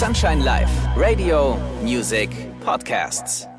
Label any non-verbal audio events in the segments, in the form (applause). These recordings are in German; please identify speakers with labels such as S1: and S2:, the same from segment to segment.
S1: Sunshine Live, Radio, Music, Podcasts.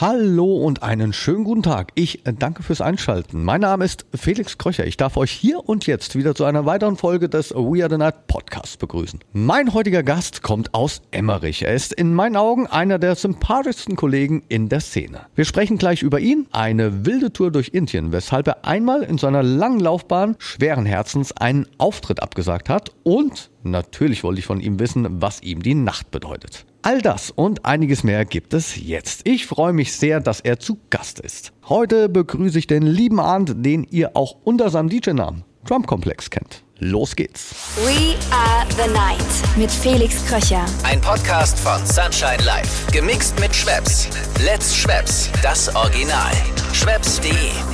S2: Hallo und einen schönen guten Tag. Ich äh, danke fürs Einschalten. Mein Name ist Felix Kröcher. Ich darf euch hier und jetzt wieder zu einer weiteren Folge des We Are the Night Podcasts begrüßen. Mein heutiger Gast kommt aus Emmerich. Er ist in meinen Augen einer der sympathischsten Kollegen in der Szene. Wir sprechen gleich über ihn, eine wilde Tour durch Indien, weshalb er einmal in seiner langen Laufbahn schweren Herzens einen Auftritt abgesagt hat und natürlich wollte ich von ihm wissen, was ihm die Nacht bedeutet. All das und einiges mehr gibt es jetzt. Ich freue mich sehr, dass er zu Gast ist. Heute begrüße ich den lieben Arndt, den ihr auch unter seinem DJ-Namen Drumkomplex kennt. Los geht's.
S3: We are the night mit Felix Kröcher.
S1: Ein Podcast von Sunshine Live. Gemixt mit Schwepps. Let's Schwepps. Das Original. Schwepps.de.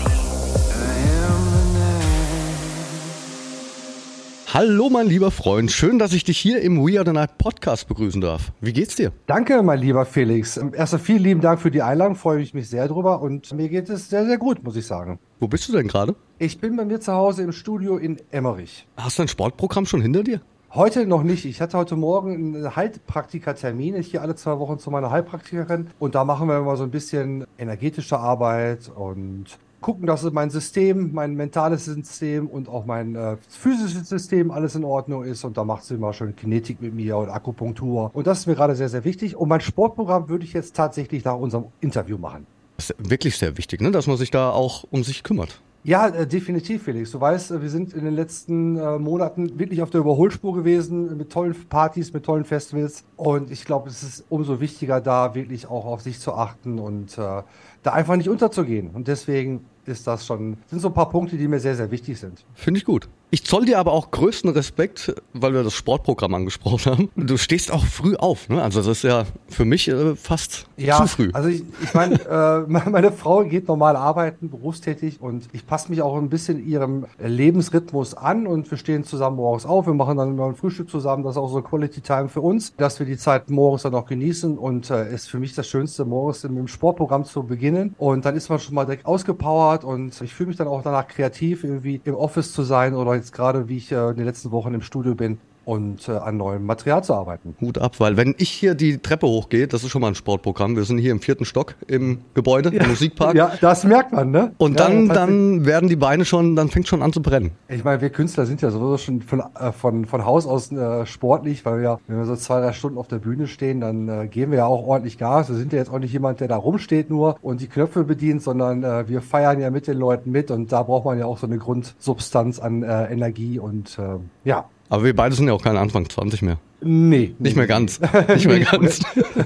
S2: Hallo mein lieber Freund, schön, dass ich dich hier im We Are the Night Podcast begrüßen darf. Wie geht's dir?
S4: Danke, mein lieber Felix. Erstmal vielen lieben Dank für die Einladung, freue ich mich sehr drüber und mir geht es sehr, sehr gut, muss ich sagen.
S2: Wo bist du denn gerade?
S4: Ich bin bei mir zu Hause im Studio in Emmerich.
S2: Hast du ein Sportprogramm schon hinter dir?
S4: Heute noch nicht. Ich hatte heute Morgen einen Heilpraktikertermin. Ich gehe alle zwei Wochen zu meiner Heilpraktikerin und da machen wir immer so ein bisschen energetische Arbeit und gucken, dass mein System, mein mentales System und auch mein äh, physisches System alles in Ordnung ist. Und da macht sie immer schön Kinetik mit mir und Akupunktur. Und das ist mir gerade sehr, sehr wichtig. Und mein Sportprogramm würde ich jetzt tatsächlich nach unserem Interview machen.
S2: Das ist wirklich sehr wichtig, ne? dass man sich da auch um sich kümmert.
S4: Ja, äh, definitiv, Felix. Du weißt, äh, wir sind in den letzten äh, Monaten wirklich auf der Überholspur gewesen, mit tollen Partys, mit tollen Festivals. Und ich glaube, es ist umso wichtiger, da wirklich auch auf sich zu achten und äh, da einfach nicht unterzugehen. Und deswegen ist das schon, sind so ein paar Punkte, die mir sehr, sehr wichtig sind.
S2: Finde ich gut. Ich zoll dir aber auch größten Respekt, weil wir das Sportprogramm angesprochen haben. Du stehst auch früh auf, ne? Also das ist ja für mich äh, fast
S4: ja,
S2: zu früh.
S4: Also ich, ich meine, (laughs) äh, meine Frau geht normal arbeiten, berufstätig und ich passe mich auch ein bisschen ihrem Lebensrhythmus an und wir stehen zusammen morgens auf. Wir machen dann immer ein Frühstück zusammen. Das ist auch so Quality Time für uns, dass wir die Zeit morgens dann auch genießen und äh, ist für mich das Schönste, morgens mit dem Sportprogramm zu beginnen. Und dann ist man schon mal direkt ausgepowert und ich fühle mich dann auch danach kreativ, irgendwie im Office zu sein oder jetzt gerade, wie ich äh, in den letzten Wochen im Studio bin und äh, an neuem Material zu arbeiten.
S2: Hut ab, weil wenn ich hier die Treppe hochgehe, das ist schon mal ein Sportprogramm. Wir sind hier im vierten Stock im Gebäude,
S4: ja.
S2: im Musikpark.
S4: Ja, das merkt man, ne?
S2: Und
S4: ja,
S2: dann, dann werden die Beine schon, dann fängt schon an zu brennen.
S4: Ich meine, wir Künstler sind ja sowieso schon von, äh, von, von Haus aus äh, sportlich, weil wir, wenn wir so zwei, drei Stunden auf der Bühne stehen, dann äh, geben wir ja auch ordentlich Gas. Wir sind ja jetzt auch nicht jemand, der da rumsteht nur und die Knöpfe bedient, sondern äh, wir feiern ja mit den Leuten mit und da braucht man ja auch so eine Grundsubstanz an äh, Energie und äh, ja,
S2: aber wir beide sind ja auch keine Anfang 20 mehr.
S4: Nee.
S2: Nicht mehr ganz. (laughs) Nicht mehr ganz.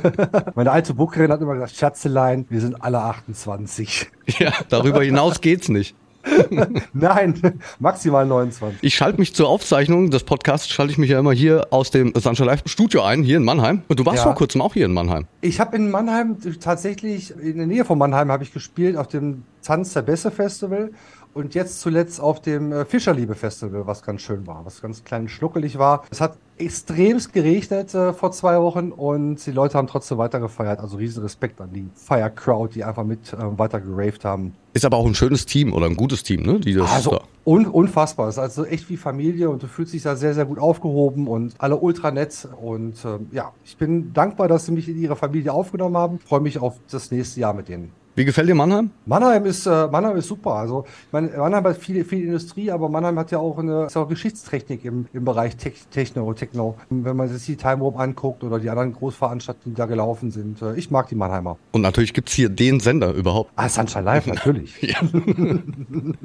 S2: (laughs)
S4: Meine alte Bookerin hat immer gesagt, Schatzelein, wir sind alle 28.
S2: Ja, darüber hinaus geht's nicht. (laughs)
S4: Nein, maximal 29.
S2: Ich schalte mich zur Aufzeichnung des Podcasts, schalte ich mich ja immer hier aus dem Sunshine Live Studio ein, hier in Mannheim. Und du warst
S4: Ja.
S2: vor kurzem auch hier in Mannheim.
S4: Ich habe in Mannheim tatsächlich, in der Nähe von Mannheim habe ich gespielt auf dem Tanz der Bässe Festival und jetzt zuletzt auf dem äh, Fischerliebe Festival, was ganz schön war, was ganz klein schnuckelig war. Es hat extremst geregnet äh, vor zwei Wochen und die Leute haben trotzdem weiter gefeiert. Also riesen Respekt an die Fire Crowd, die einfach mit äh, weiter geraved haben.
S2: Ist aber auch ein schönes Team oder ein gutes Team, ne? Die das
S4: Also
S2: da.
S4: un unfassbar. Es ist also echt wie Familie und du fühlst dich da sehr, sehr gut aufgehoben und alle ultra nett. Und ähm, ja, ich bin dankbar, dass sie mich in ihre Familie aufgenommen haben. Freue mich auf das nächste Jahr mit denen.
S2: Wie gefällt dir Mannheim?
S4: Mannheim ist, äh, Mannheim ist super. Also, ich meine, Mannheim hat viel, viel Industrie, aber Mannheim hat ja auch eine ist auch Geschichtstechnik im, im Bereich Tech, Techno, Techno. Wenn man sich die Time Warp anguckt oder die anderen Großveranstaltungen, die da gelaufen sind. Äh, ich mag die Mannheimer.
S2: Und natürlich gibt's hier den Sender überhaupt.
S4: Ah, Sunshine Live, natürlich. (laughs)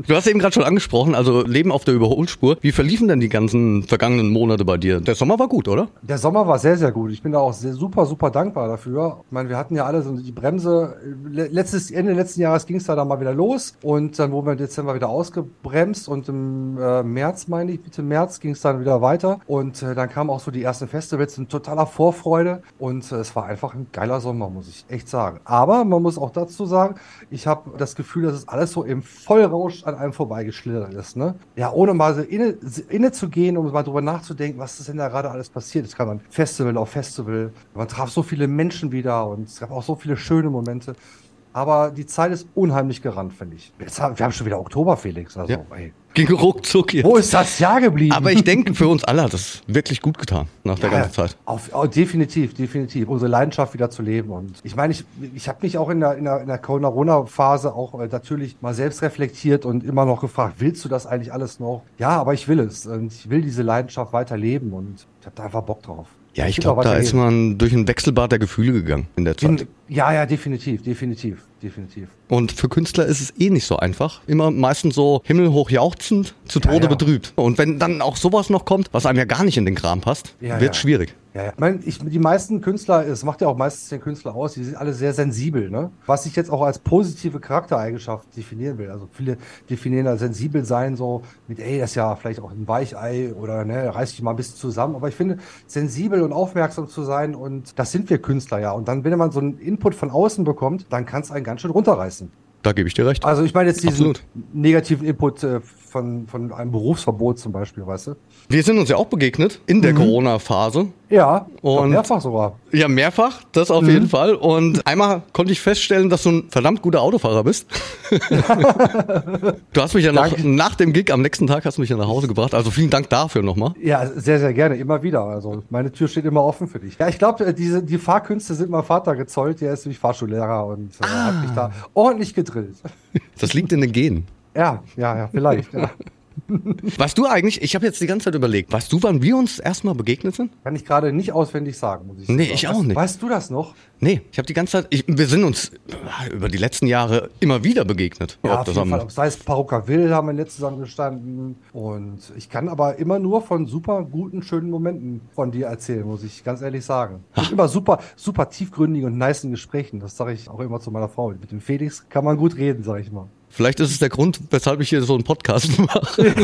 S2: Du hast eben gerade schon angesprochen, also Leben auf der Überholspur. Wie verliefen denn die ganzen vergangenen Monate bei dir? Der Sommer war gut, oder?
S4: Der Sommer war sehr, sehr gut. Ich bin da auch sehr, super, super dankbar dafür. Ich meine, wir hatten ja alle so die Bremse. Le- Letztes, Ende letzten Jahres ging es da dann mal wieder los und dann wurden wir im Dezember wieder ausgebremst und im äh, März, meine ich, Mitte März ging es dann wieder weiter und äh, dann kamen auch so die ersten Festivals in totaler Vorfreude und äh, es war einfach ein geiler Sommer, muss ich echt sagen. Aber man muss auch dazu sagen, ich habe das Gefühl, dass es alles so im Vollrausch an einem vorbeigeschlittert ist. Ne? Ja, ohne mal so inne, inne zu gehen, um mal drüber nachzudenken, was ist denn da gerade alles passiert. Es kam dann Festival auf Festival, man traf so viele Menschen wieder und es gab auch so viele schöne Momente. Aber die Zeit ist unheimlich gerannt, finde ich. Jetzt haben, wir haben schon wieder Oktober, Felix. Also,
S2: Ja.
S4: ey.
S2: Ging ruckzuck jetzt.
S4: Wo ist das Jahr geblieben?
S2: Aber ich denke, für uns alle hat es wirklich gut getan nach der
S4: Ja,
S2: ganzen Zeit.
S4: Auf, auf, definitiv, definitiv. Unsere Leidenschaft wieder zu leben. Und ich meine, ich, ich habe mich auch in der, in der, in der Corona-Phase auch äh, natürlich mal selbst reflektiert und immer noch gefragt, willst du das eigentlich alles noch? Ja, aber ich will es. Und ich will diese Leidenschaft weiterleben und ich habe da einfach Bock drauf.
S2: Ja, ich glaube, da ist man durch ein Wechselbad der Gefühle gegangen in der Zeit.
S4: Bin- Ja, ja, definitiv, definitiv, definitiv.
S2: Und für Künstler ist es eh nicht so einfach. Immer meistens so himmelhoch jauchzend, zu Tode
S4: ja.
S2: betrübt. Und wenn dann auch sowas noch kommt, was einem ja gar nicht in den Kram passt,
S4: Ja,
S2: wird
S4: ja.
S2: schwierig.
S4: Ja, ja. Ich meine, ich, die meisten Künstler, es macht ja auch meistens den Künstler aus, die sind alle sehr sensibel, ne? Was ich jetzt auch als positive Charaktereigenschaft definieren will. Also viele definieren da sensibel sein so mit, ey, das ist ja vielleicht auch ein Weichei oder ne, reiß dich mal ein bisschen zusammen. Aber ich finde, sensibel und aufmerksam zu sein und das sind wir Künstler ja. Und dann, wenn man so einen Input von außen bekommt, dann kann es einen ganz schön runterreißen.
S2: Da gebe ich dir recht.
S4: Also ich meine jetzt diesen
S2: Absolut.
S4: negativen Input äh, von, von einem Berufsverbot zum Beispiel, weißt du?
S2: Wir sind uns ja auch begegnet in
S4: Mhm.
S2: der Corona-Phase.
S4: Ja,
S2: Und-
S4: mehrfach sogar.
S2: Ja, mehrfach, das auf jeden Fall. Und einmal konnte ich feststellen, dass du ein verdammt guter Autofahrer bist. (laughs) du hast mich ja noch nach dem Gig am nächsten Tag hast du mich ja nach Hause gebracht. Also vielen Dank dafür nochmal.
S4: Ja, sehr, sehr gerne, immer wieder. Also meine Tür steht immer offen für dich. Ja, ich glaube, diese die Fahrkünste sind meinem Vater gezollt. Der ist nämlich Fahrschullehrer und äh, hat mich da ordentlich gedrillt.
S2: Das liegt in den Genen.
S4: Ja, ja, ja, vielleicht. Ja. (laughs)
S2: Weißt du eigentlich, ich habe jetzt die ganze Zeit überlegt, weißt du, wann wir uns erstmal begegnet sind?
S4: Kann ich gerade nicht auswendig sagen, muss ich
S2: Nee,
S4: sagen.
S2: ich
S4: weißt,
S2: auch nicht.
S4: Weißt du das noch?
S2: Nee, ich habe die ganze Zeit, ich, wir sind uns äh, über die letzten Jahre immer wieder begegnet.
S4: Ja, auf jeden Fall. Sei es Paruka-Will haben wir letztes zusammen gestanden. Und ich kann aber immer nur von super guten, schönen Momenten von dir erzählen, muss ich ganz ehrlich sagen. Und immer super, super tiefgründigen und nicen Gesprächen. Das sage ich auch immer zu meiner Frau. Mit dem Felix kann man gut reden, sage ich mal.
S2: Vielleicht ist es der Grund, weshalb ich hier so einen Podcast (laughs) mache. (laughs)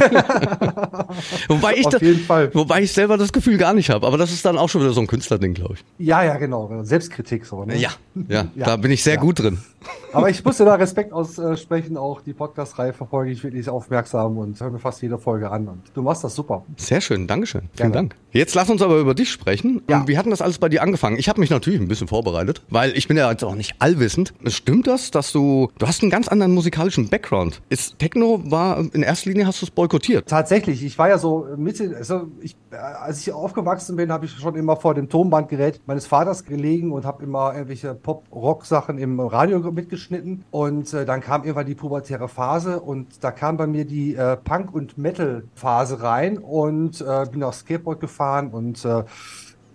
S2: wobei, ich
S4: Auf
S2: da, wobei ich selber das Gefühl gar nicht habe. Aber das ist dann auch schon wieder so ein Künstlerding, glaube ich.
S4: Ja, ja, genau. Selbstkritik so. Ne?
S2: Ja, ja, (laughs)
S4: Ja.
S2: da bin ich sehr
S4: Ja.
S2: gut drin.
S4: Aber ich muss dir da Respekt aussprechen. Auch die Podcast-Reihe verfolge ich wirklich aufmerksam und höre mir fast jede Folge an. Und du machst das super.
S2: Sehr schön, Dankeschön. Vielen
S4: Gerne.
S2: Dank. Jetzt lass uns aber über dich sprechen.
S4: Ja.
S2: Und Wie hat denn das alles bei dir angefangen? Ich habe mich natürlich ein bisschen vorbereitet, weil ich bin ja jetzt auch nicht allwissend. Stimmt das, dass du, du hast einen ganz anderen musikalischen Background. Ist Techno war, in erster Linie hast du es boykottiert.
S4: Tatsächlich, ich war ja so Mitte, also ich, äh, als ich aufgewachsen bin, habe ich schon immer vor dem Tonbandgerät meines Vaters gelegen und habe immer irgendwelche Pop-Rock-Sachen im Radio mitgeschnitten. Und äh, dann kam irgendwann die pubertäre Phase und da kam bei mir die äh, Punk- und Metal-Phase rein und äh, bin auf Skateboard gefahren und äh,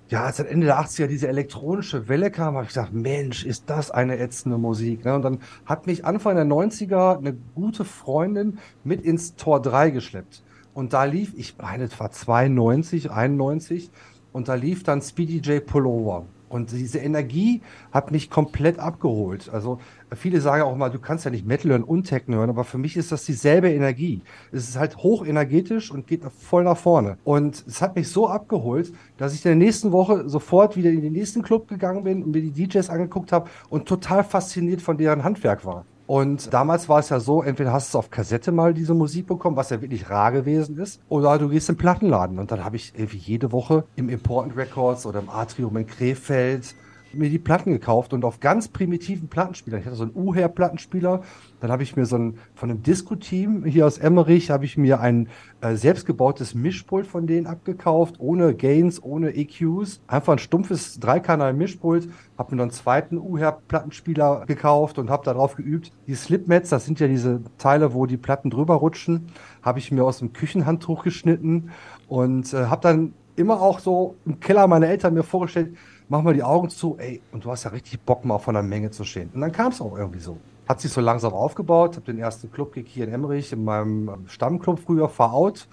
S4: ja, als dann Ende der 80er diese elektronische Welle kam, habe ich gesagt, Mensch, ist das eine ätzende Musik. Ne? Und dann hat mich Anfang der 90er eine gute Freundin mit ins Tor 3 geschleppt. Und da lief, ich meine, es war 92, 91, und da lief dann Speedy J Pullover. Und diese Energie hat mich komplett abgeholt. Also viele sagen auch mal, du kannst ja nicht Metal hören und Techno hören, aber für mich ist das dieselbe Energie. Es ist halt hochenergetisch und geht voll nach vorne. Und es hat mich so abgeholt, dass ich in der nächsten Woche sofort wieder in den nächsten Club gegangen bin und mir die DJs angeguckt habe und total fasziniert von deren Handwerk war. Und damals war es ja so, entweder hast du auf Kassette mal diese Musik bekommen, was ja wirklich rar gewesen ist, oder du gehst im Plattenladen. Und dann habe ich irgendwie jede Woche im Important Records oder im Atrium in Krefeld mir die Platten gekauft und auf ganz primitiven Plattenspielern. Ich hatte so einen Uher-Plattenspieler. Dann habe ich mir so ein, von einem Disco-Team hier aus Emmerich, habe ich mir ein äh, selbstgebautes Mischpult von denen abgekauft, ohne Gains, ohne EQs. Einfach ein stumpfes Dreikanal-Mischpult. Habe mir dann einen zweiten Uher-Plattenspieler gekauft und habe darauf geübt. Die Slipmats, das sind ja diese Teile, wo die Platten drüber rutschen, habe ich mir aus dem Küchenhandtuch geschnitten und äh, habe dann immer auch so im Keller meiner Eltern mir vorgestellt, mach mal die Augen zu, ey, und du hast ja richtig Bock, mal von der Menge zu stehen. Und dann kam es auch irgendwie so. Hat sich so langsam aufgebaut, habe den ersten Club-Gig hier in Emmerich in meinem ähm, Stammclub früher, Far Out,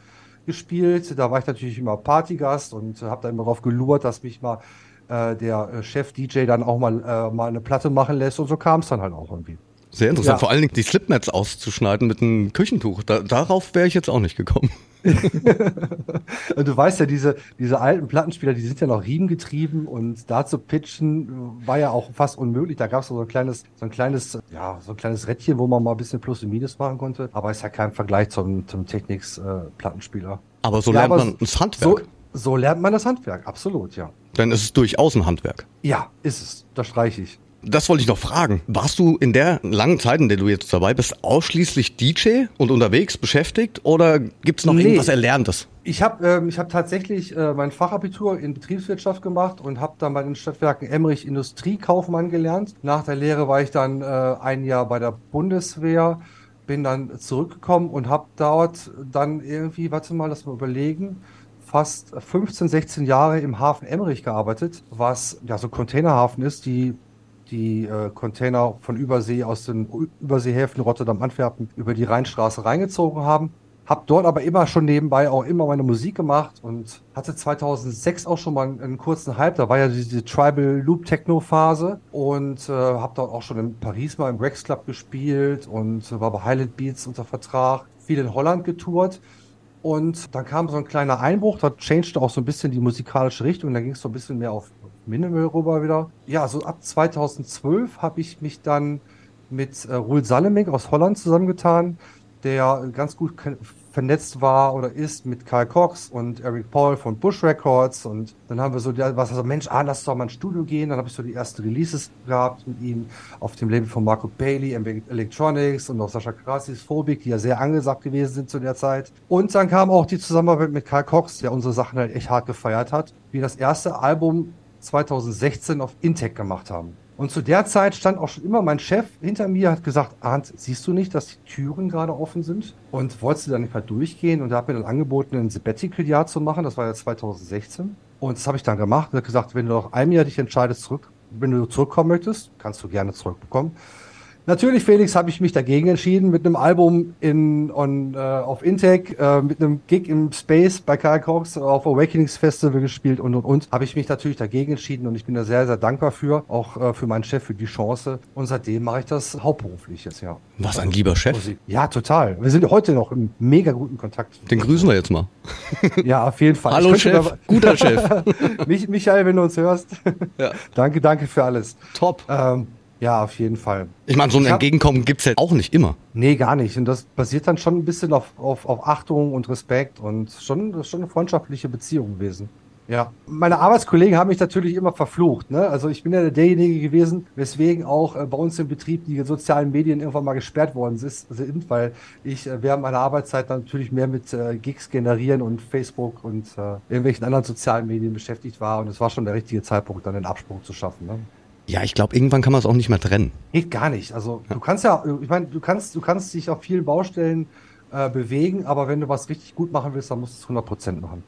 S4: gespielt. Da war ich natürlich immer Partygast und äh, habe da immer darauf gelurrt, dass mich mal äh, der äh, Chef-DJ dann auch mal, äh, mal eine Platte machen lässt. Und so kam es dann halt auch irgendwie.
S2: Sehr interessant.
S4: Ja.
S2: Vor allen Dingen die Slipmats auszuschneiden mit einem Küchentuch. Da, darauf wäre ich jetzt auch nicht gekommen. (laughs)
S4: Und du weißt ja, diese, diese alten Plattenspieler, die sind ja noch riemengetrieben und da zu pitchen äh, war ja auch fast unmöglich. Da gab es so ein kleines, so ein kleines, ja, so ein kleines Rädchen, wo man mal ein bisschen Plus und Minus machen konnte. Aber ist ja kein Vergleich zum, zum Technics-Plattenspieler.
S2: Aber so
S4: Ja,
S2: lernt
S4: aber
S2: man das Handwerk.
S4: So, so lernt man das Handwerk, absolut, ja.
S2: Denn es ist durchaus ein Handwerk.
S4: Ja, ist es. Das streiche ich.
S2: Das wollte ich noch fragen. Warst du in der langen Zeit, in der du jetzt dabei bist, ausschließlich DJ und unterwegs beschäftigt oder gibt es noch
S4: Nee.
S2: irgendwas Erlerntes?
S4: Ich habe ähm, ich hab tatsächlich äh, mein Fachabitur in Betriebswirtschaft gemacht und habe dann bei den Stadtwerken Emmerich Industriekaufmann gelernt. Nach der Lehre war ich dann äh, ein Jahr bei der Bundeswehr, bin dann zurückgekommen und habe dort dann irgendwie, warte mal, lass mal überlegen, fast 15, 16 Jahre im Hafen Emmerich gearbeitet, was ja so ein Containerhafen ist, die die äh, Container von Übersee aus den Überseehäfen Rotterdam, Antwerpen über die Rheinstraße reingezogen haben. Hab dort aber immer schon nebenbei auch immer meine Musik gemacht und hatte 2006 auch schon mal einen, einen kurzen Hype. Da war ja diese Tribal Loop Techno Phase und äh, habe dort auch schon in Paris mal im Rex Club gespielt und äh, war bei Highland Beats unter Vertrag, viel in Holland getourt. Und dann kam so ein kleiner Einbruch, da changed auch so ein bisschen die musikalische Richtung, da ging es so ein bisschen mehr auf Minimal rüber wieder. Ja, so ab 2012 habe ich mich dann mit äh, Roel Salemink aus Holland zusammengetan, der ganz gut vernetzt war oder ist mit Karl Cox und Eric Paul von Bush Records und dann haben wir so ja, was also Mensch, ah, lass doch mal ins Studio gehen, dann habe ich so die ersten Releases gehabt mit ihm auf dem Label von Marco Bailey, MB Electronics und auch Sascha Krasis, Phobik, die ja sehr angesagt gewesen sind zu der Zeit. Und dann kam auch die Zusammenarbeit mit Karl Cox, der unsere Sachen halt echt hart gefeiert hat, wie das erste Album 2016 auf Intec gemacht haben. Und zu der Zeit stand auch schon immer mein Chef hinter mir, hat gesagt, Arndt, siehst du nicht, dass die Türen gerade offen sind? Und wolltest du da nicht mal durchgehen? Und er hat mir dann angeboten, ein Sabbatical-Jahr zu machen. Das war ja 2016. Und das habe ich dann gemacht. Er hat gesagt, wenn du nach einem Jahr dich entscheidest, zurück, wenn du zurückkommen möchtest, kannst du gerne zurückbekommen. Natürlich, Felix, habe ich mich dagegen entschieden, mit einem Album in, on, äh, auf Intec, äh, mit einem Gig im Space bei Karl Cox auf Awakenings Festival gespielt und und und. Habe ich mich natürlich dagegen entschieden und ich bin da sehr, sehr dankbar für, auch äh, für meinen Chef für die Chance. Und seitdem mache ich das hauptberuflich jetzt, ja.
S2: Was ein lieber Chef.
S4: Musik. Ja, total. Wir sind heute noch im mega guten Kontakt.
S2: Den grüßen wir jetzt mal. (laughs)
S4: Ja, auf jeden Fall.
S2: Hallo Chef, guter Chef.
S4: da- (laughs) Mich, Michael, wenn du uns hörst.
S2: Ja.
S4: Danke, danke für alles.
S2: Top.
S4: Ähm, ja, auf jeden Fall.
S2: Ich meine, so ein
S4: Ich
S2: Entgegenkommen gibt's ja auch nicht immer.
S4: Nee, gar nicht. Und das basiert dann schon ein bisschen auf, auf, auf Achtung und Respekt und schon, schon eine freundschaftliche Beziehung gewesen. Ja. Meine Arbeitskollegen haben mich natürlich immer verflucht. Ne? Also ich bin ja derjenige gewesen, weswegen auch äh, bei uns im Betrieb die sozialen Medien irgendwann mal gesperrt worden ist, sind, weil ich äh, während meiner Arbeitszeit dann natürlich mehr mit äh, Gigs generieren und Facebook und irgendwelchen anderen sozialen Medien beschäftigt war. Und es war schon der richtige Zeitpunkt, dann den Absprung zu schaffen. Ne?
S2: Ja, ich glaube, irgendwann kann man es auch nicht mehr trennen.
S4: Geht gar nicht. Also du kannst ja, ich meine, du kannst, du kannst dich auf vielen Baustellen äh, bewegen, aber wenn du was richtig gut machen willst, dann musst du es 100% machen.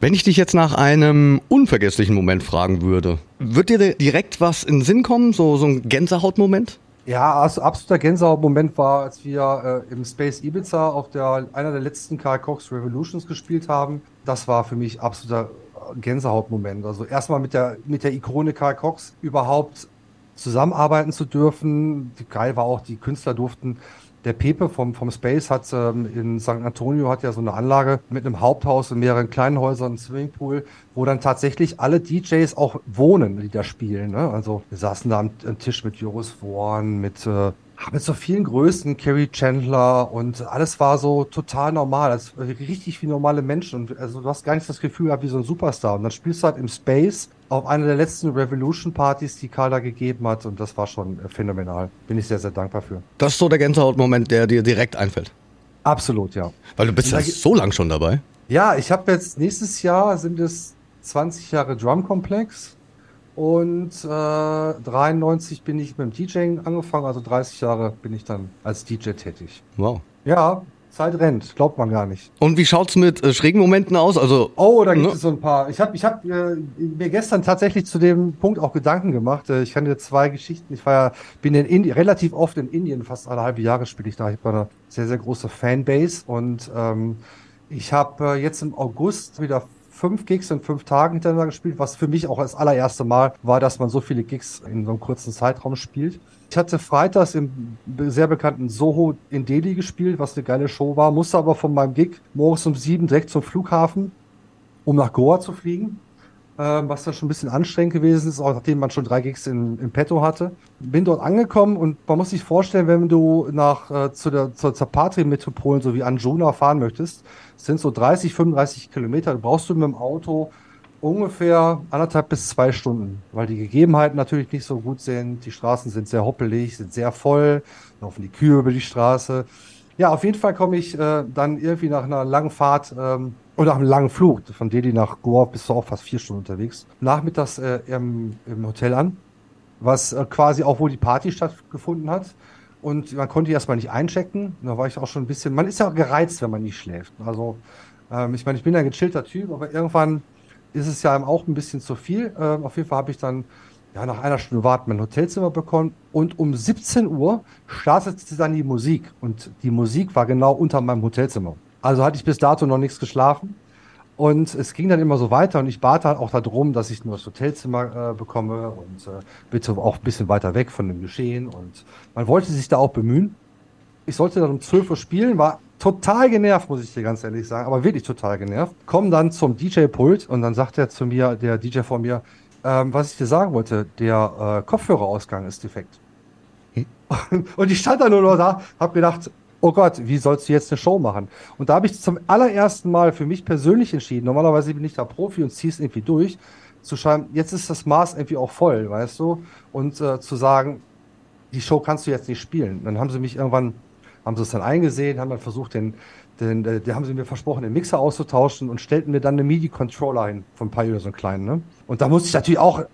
S2: Wenn ich dich jetzt nach einem unvergesslichen Moment fragen würde, wird dir direkt was in den Sinn kommen? So, so ein Gänsehautmoment?
S4: Ja, also absoluter Gänsehautmoment war, als wir äh, im Space Ibiza auf der einer der letzten Karl Cox Revolutions gespielt haben. Das war für mich absoluter äh, Gänsehautmoment. Also erstmal mit der mit der Ikone Karl Cox überhaupt zusammenarbeiten zu dürfen. Geil war auch, die Künstler durften der Pepe vom, vom Space hat ähm, in St. Antonio hat ja so eine Anlage mit einem Haupthaus und mehreren kleinen Häusern, einem Swimmingpool, wo dann tatsächlich alle DJs auch wohnen, die da spielen. Ne? Also wir saßen da am, am Tisch mit Joris Vorn, mit, äh, mit so vielen Größen, Kerry Chandler und alles war so total normal. Also richtig wie normale Menschen. Und also du hast gar nicht das Gefühl gehabt wie so ein Superstar. Und dann spielst du halt im Space auf einer der letzten Revolution-Partys, die Karl da gegeben hat. Und das war schon äh, phänomenal. Bin ich sehr, sehr dankbar für.
S2: Das ist so der Gänsehautmoment, der dir direkt einfällt.
S4: Absolut, ja.
S2: Weil du bist ja so lang schon dabei.
S4: Ja, ich habe jetzt nächstes Jahr sind es 20 Jahre Drumkomplex und äh, 93 bin ich mit dem DJing angefangen, also 30 Jahre bin ich dann als DJ tätig.
S2: Wow.
S4: Ja, Zeit rennt, glaubt man gar nicht.
S2: Und wie schaut's mit äh, schrägen Momenten aus? Also,
S4: Oh, da gibt
S2: Ne?
S4: es so ein paar. Ich habe ich hab, äh, mir gestern tatsächlich zu dem Punkt auch Gedanken gemacht. Äh, ich kann dir zwei Geschichten. Ich war ja, bin in Indi relativ oft in Indien, fast alle halbe Jahre spiele ich da. Ich habe eine sehr, sehr große Fanbase und ähm, ich habe äh, jetzt im August wieder fünf Gigs in fünf Tagen hintereinander gespielt, was für mich auch das allererste Mal war, dass man so viele Gigs in so einem kurzen Zeitraum spielt. Ich hatte freitags im sehr bekannten Soho in Delhi gespielt, was eine geile Show war, musste aber von meinem Gig morgens um sieben direkt zum Flughafen, um nach Goa zu fliegen, ähm, was dann schon ein bisschen anstrengend gewesen ist, auch nachdem man schon drei Gigs in, in petto hatte. Bin dort angekommen und man muss sich vorstellen, wenn du nach äh, zu der zur, zur Patri-Metropolen so wie Anjuna fahren möchtest, sind so 30, 35 Kilometer. Du brauchst du mit dem Auto Ungefähr anderthalb bis zwei Stunden, weil die Gegebenheiten natürlich nicht so gut sind. Die Straßen sind sehr hoppelig, sind sehr voll, laufen die Kühe über die Straße. Ja, auf jeden Fall komme ich äh, dann irgendwie nach einer langen Fahrt ähm, oder nach einem langen Flug von Delhi nach Goa bist du auch fast vier Stunden unterwegs. Nachmittags äh, im, im Hotel an, was äh, quasi auch wo die Party stattgefunden hat. Und man konnte erstmal nicht einchecken. Da war ich auch schon ein bisschen. Man ist ja auch gereizt, wenn man nicht schläft. Also, ähm, ich meine, ich bin ein gechillter Typ, aber irgendwann ist es ja auch ein bisschen zu viel. Ähm, auf jeden Fall habe ich dann ja, nach einer Stunde Warten mein Hotelzimmer bekommen und um 17 Uhr startete dann die Musik und die Musik war genau unter meinem Hotelzimmer. Also hatte ich bis dato noch nichts geschlafen und es ging dann immer so weiter und ich bat halt auch darum, dass ich nur das Hotelzimmer äh, bekomme und äh, bitte auch ein bisschen weiter weg von dem Geschehen und man wollte sich da auch bemühen. Ich sollte dann um 12 Uhr spielen, war total genervt, muss ich dir ganz ehrlich sagen, aber wirklich total genervt. Komm dann zum DJ-Pult und dann sagt er zu mir, der DJ vor mir, ähm, was ich dir sagen wollte, der äh, Kopfhörerausgang ist defekt. Hm? (laughs) Und ich stand da nur noch da, hab gedacht, oh Gott, wie sollst du jetzt eine Show machen? Und da habe ich zum allerersten Mal für mich persönlich entschieden, normalerweise bin ich da Profi und ziehe es irgendwie durch, zu schreiben, jetzt ist das Maß irgendwie auch voll, weißt du? Und äh, zu sagen, die Show kannst du jetzt nicht spielen. Dann haben sie mich irgendwann, haben sie es dann eingesehen, haben dann versucht, den, den, den, den haben sie mir versprochen, den Mixer auszutauschen und stellten mir dann eine MIDI-Controller ein von Pioneer, so einen kleinen, ne? Und da musste ich natürlich auch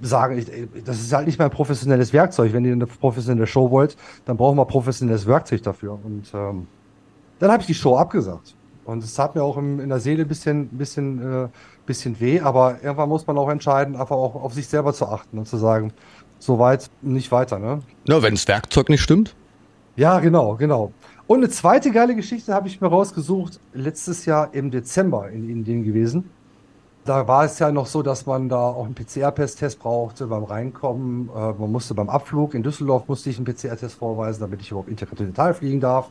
S4: absagen, ich, das ist halt nicht mein professionelles Werkzeug. Wenn ihr eine professionelle Show wollt, dann brauchen wir professionelles Werkzeug dafür. Und ähm, dann habe ich die Show abgesagt. Und es hat mir auch im, in der Seele ein bisschen, bisschen, äh, bisschen weh, aber irgendwann muss man auch entscheiden, einfach auch auf sich selber zu achten und zu sagen, so weit, nicht weiter, ne?
S2: Ja, wenn das Werkzeug nicht stimmt.
S4: Ja, genau, genau. Und eine zweite geile Geschichte habe ich mir rausgesucht, letztes Jahr im Dezember in Indien gewesen. Da war es ja noch so, dass man da auch einen PCR-Test brauchte beim Reinkommen. Äh, man musste beim Abflug in Düsseldorf musste ich einen PCR-Test vorweisen, damit ich überhaupt interkontinental fliegen darf.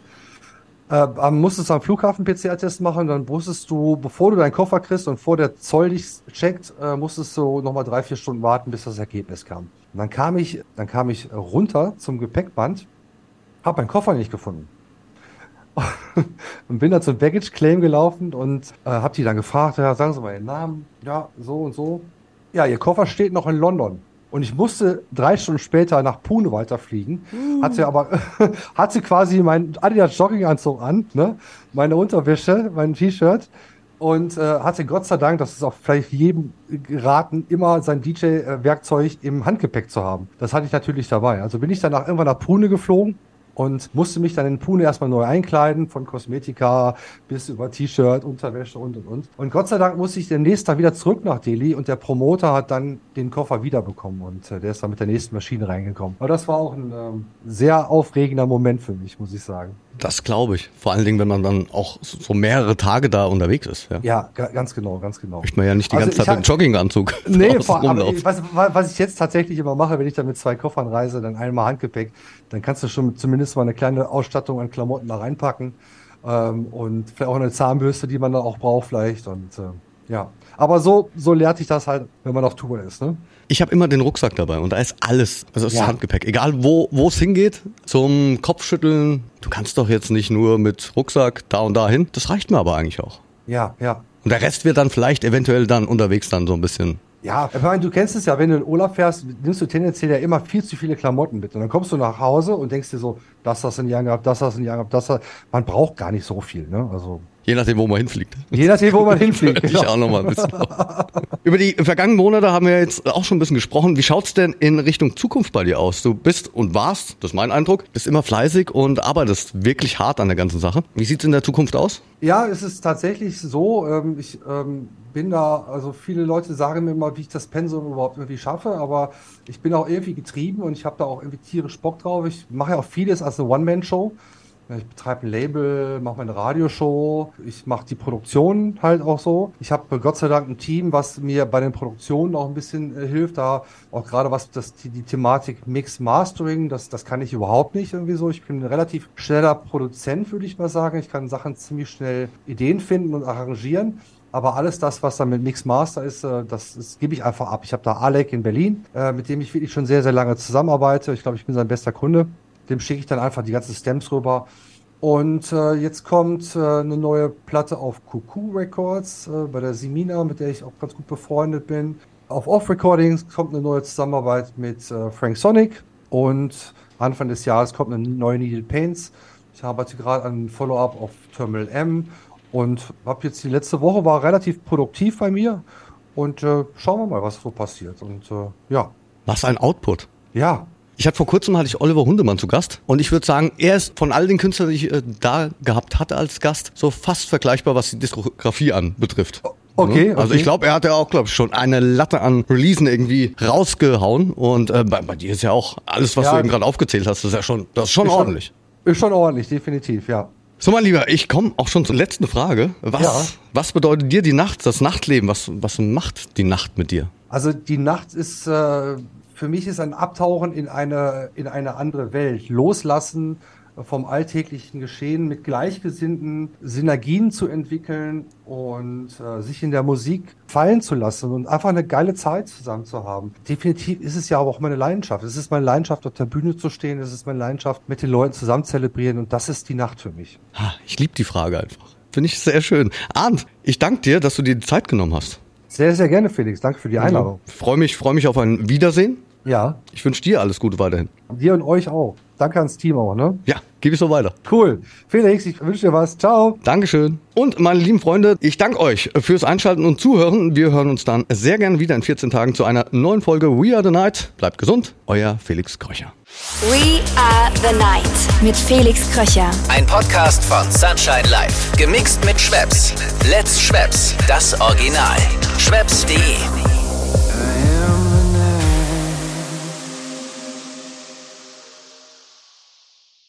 S4: Äh, man musstest am Flughafen PCR-Test machen, dann wusstest du, bevor du deinen Koffer kriegst und vor der Zoll dich checkt, äh, musstest du nochmal drei, vier Stunden warten, bis das Ergebnis kam. Und dann kam ich, dann kam ich runter zum Gepäckband, habe meinen Koffer nicht gefunden. Und bin dann zum Baggage Claim gelaufen und äh, habe die dann gefragt, ja, sagen Sie mal Ihren Namen. Ja, so und so. Ja, Ihr Koffer steht noch in London. Und ich musste drei Stunden später nach Pune weiterfliegen. Mm. Hatte aber, (laughs) hatte quasi meinen Adidas Jogginganzug an, ne? meine Unterwäsche, mein T-Shirt. Und äh, hatte Gott sei Dank, das ist auch vielleicht jedem geraten, immer sein DJ-Werkzeug im Handgepäck zu haben. Das hatte ich natürlich dabei. Also bin ich danach irgendwann nach Pune geflogen und musste mich dann in Pune erstmal neu einkleiden, von Kosmetika bis über T-Shirt, Unterwäsche und und und. Und Gott sei Dank musste ich den nächsten Tag wieder zurück nach Delhi und der Promoter hat dann den Koffer wiederbekommen und äh, der ist dann mit der nächsten Maschine reingekommen. Aber das war auch ein ähm, sehr aufregender Moment für mich, muss ich sagen.
S2: Das glaube ich. Vor allen Dingen, wenn man dann auch so mehrere Tage da unterwegs ist.
S4: Ja, ja ganz genau, ganz genau.
S2: Möchte man ja nicht die also ganze Zeit mit Jogginganzug (laughs)
S4: Nee, vor, ich, was, was ich jetzt tatsächlich immer mache, wenn ich dann mit zwei Koffern reise, dann einmal Handgepäck, dann kannst du schon zumindest mal eine kleine Ausstattung an Klamotten da reinpacken. Ähm, und vielleicht auch eine Zahnbürste, die man dann auch braucht vielleicht. Und äh, ja, aber so, so lehrt sich das halt, wenn man auf Tour ist. Ne?
S2: Ich habe immer den Rucksack dabei und da ist alles, also das ja. Handgepäck. Egal wo wo es hingeht, zum Kopfschütteln. Du kannst doch jetzt nicht nur mit Rucksack da und da hin. Das reicht mir aber eigentlich auch.
S4: Ja, ja.
S2: Und der Rest wird dann vielleicht eventuell dann unterwegs dann so ein bisschen
S4: ja, ich meine, du kennst es ja, wenn du in Urlaub fährst, nimmst du tendenziell ja immer viel zu viele Klamotten mit. Und dann kommst du nach Hause und denkst dir so, das hast du in Jahr gehabt, das hast du in Jahr gehabt, das hast Man braucht gar nicht so viel, ne? Also.
S2: Je nachdem, wo man hinfliegt.
S4: Je nachdem, wo man hinfliegt.
S2: ich genau. auch noch mal ein bisschen. Über die vergangenen Monate haben wir jetzt auch schon ein bisschen gesprochen. Wie schaut's denn in Richtung Zukunft bei dir aus? Du bist und warst, das ist mein Eindruck, bist immer fleißig und arbeitest wirklich hart an der ganzen Sache. Wie sieht's in der Zukunft aus?
S4: Ja, es ist tatsächlich so. Ähm, ich ähm, bin da, also viele Leute sagen mir immer, wie ich das Pensum überhaupt irgendwie schaffe, aber ich bin auch irgendwie getrieben und ich habe da auch irgendwie tierisch Bock drauf. Ich mache ja auch vieles als eine One-Man-Show. Ich betreibe ein Label, mache meine Radioshow, ich mache die Produktion halt auch so. Ich habe Gott sei Dank ein Team, was mir bei den Produktionen auch ein bisschen äh, hilft. Da auch gerade was das, die, die Thematik Mix Mastering, das, das kann ich überhaupt nicht irgendwie so. Ich bin ein relativ schneller Produzent, würde ich mal sagen. Ich kann Sachen ziemlich schnell Ideen finden und arrangieren. Aber alles das, was dann mit Mix Master ist, äh, das, das gebe ich einfach ab. Ich habe da Alec in Berlin, äh, mit dem ich wirklich schon sehr, sehr lange zusammenarbeite. Ich glaube, ich bin sein bester Kunde dem schicke ich dann einfach die ganzen Stems rüber Und äh, jetzt kommt äh, eine neue Platte auf Cuckoo Records äh, bei der Simina, mit der ich auch ganz gut befreundet bin. Auf Off Recordings kommt eine neue Zusammenarbeit mit äh, Frank Sonic und Anfang des Jahres kommt eine neue Needle Paints. Ich arbeite gerade an Follow-up auf Terminal M und habe jetzt die letzte Woche war relativ produktiv bei mir und äh, schauen wir mal, was so passiert. Und äh, ja.
S2: Was ein Output.
S4: Ja,
S2: Ich hatte vor kurzem hatte ich Oliver Hundemann zu Gast und ich würde sagen, er ist von all den Künstlern, die ich äh, da gehabt hatte als Gast, so fast vergleichbar, was die Diskografie anbetrifft.
S4: okay,
S2: Ne? Also
S4: okay.
S2: ich glaube, er hat ja auch, glaube ich, schon eine Latte an Releasen irgendwie rausgehauen und äh, bei, bei dir ist ja auch alles, was
S4: Ja.
S2: du eben gerade aufgezählt hast, das ist ja schon, das ist schon
S4: Ist schon-
S2: ordentlich.
S4: ist schon ordentlich, definitiv, ja.
S2: So, mein Lieber, ich komme auch schon zur letzten Frage. Was,
S4: Ja.
S2: was bedeutet dir die Nacht, das Nachtleben? Was, was macht die Nacht mit dir?
S4: Also die Nacht ist äh, für mich ist ein Abtauchen in eine in eine andere Welt, loslassen vom alltäglichen Geschehen, mit Gleichgesinnten Synergien zu entwickeln und äh, sich in der Musik fallen zu lassen und einfach eine geile Zeit zusammen zu haben. Definitiv ist es ja aber auch meine Leidenschaft. Es ist meine Leidenschaft, auf der Bühne zu stehen. Es ist meine Leidenschaft, mit den Leuten zusammen zu zelebrieren und das ist die Nacht für mich.
S2: Ich liebe die Frage einfach. Finde ich sehr schön. Arndt, ich danke dir, dass du dir die Zeit genommen hast.
S4: Sehr, sehr gerne, Felix. Danke für die Einladung.
S2: Freue mich, freue mich auf ein Wiedersehen.
S4: Ja,
S2: Ich wünsche dir alles Gute weiterhin.
S4: dir und euch auch. Danke ans Team auch, ne?
S2: Ja, gebe ich so weiter.
S4: Cool. Felix, ich wünsche dir was. Ciao.
S2: Dankeschön. Und meine lieben Freunde, ich danke euch fürs Einschalten und Zuhören. Wir hören uns dann sehr gerne wieder in 14 Tagen zu einer neuen Folge We Are the Night. Bleibt gesund, euer Felix Kröcher.
S3: We Are the Night mit Felix Kröcher.
S1: Ein Podcast von Sunshine Life. Gemixt mit Schwepps. Let's Schwepps. Das Original. Schwepps.de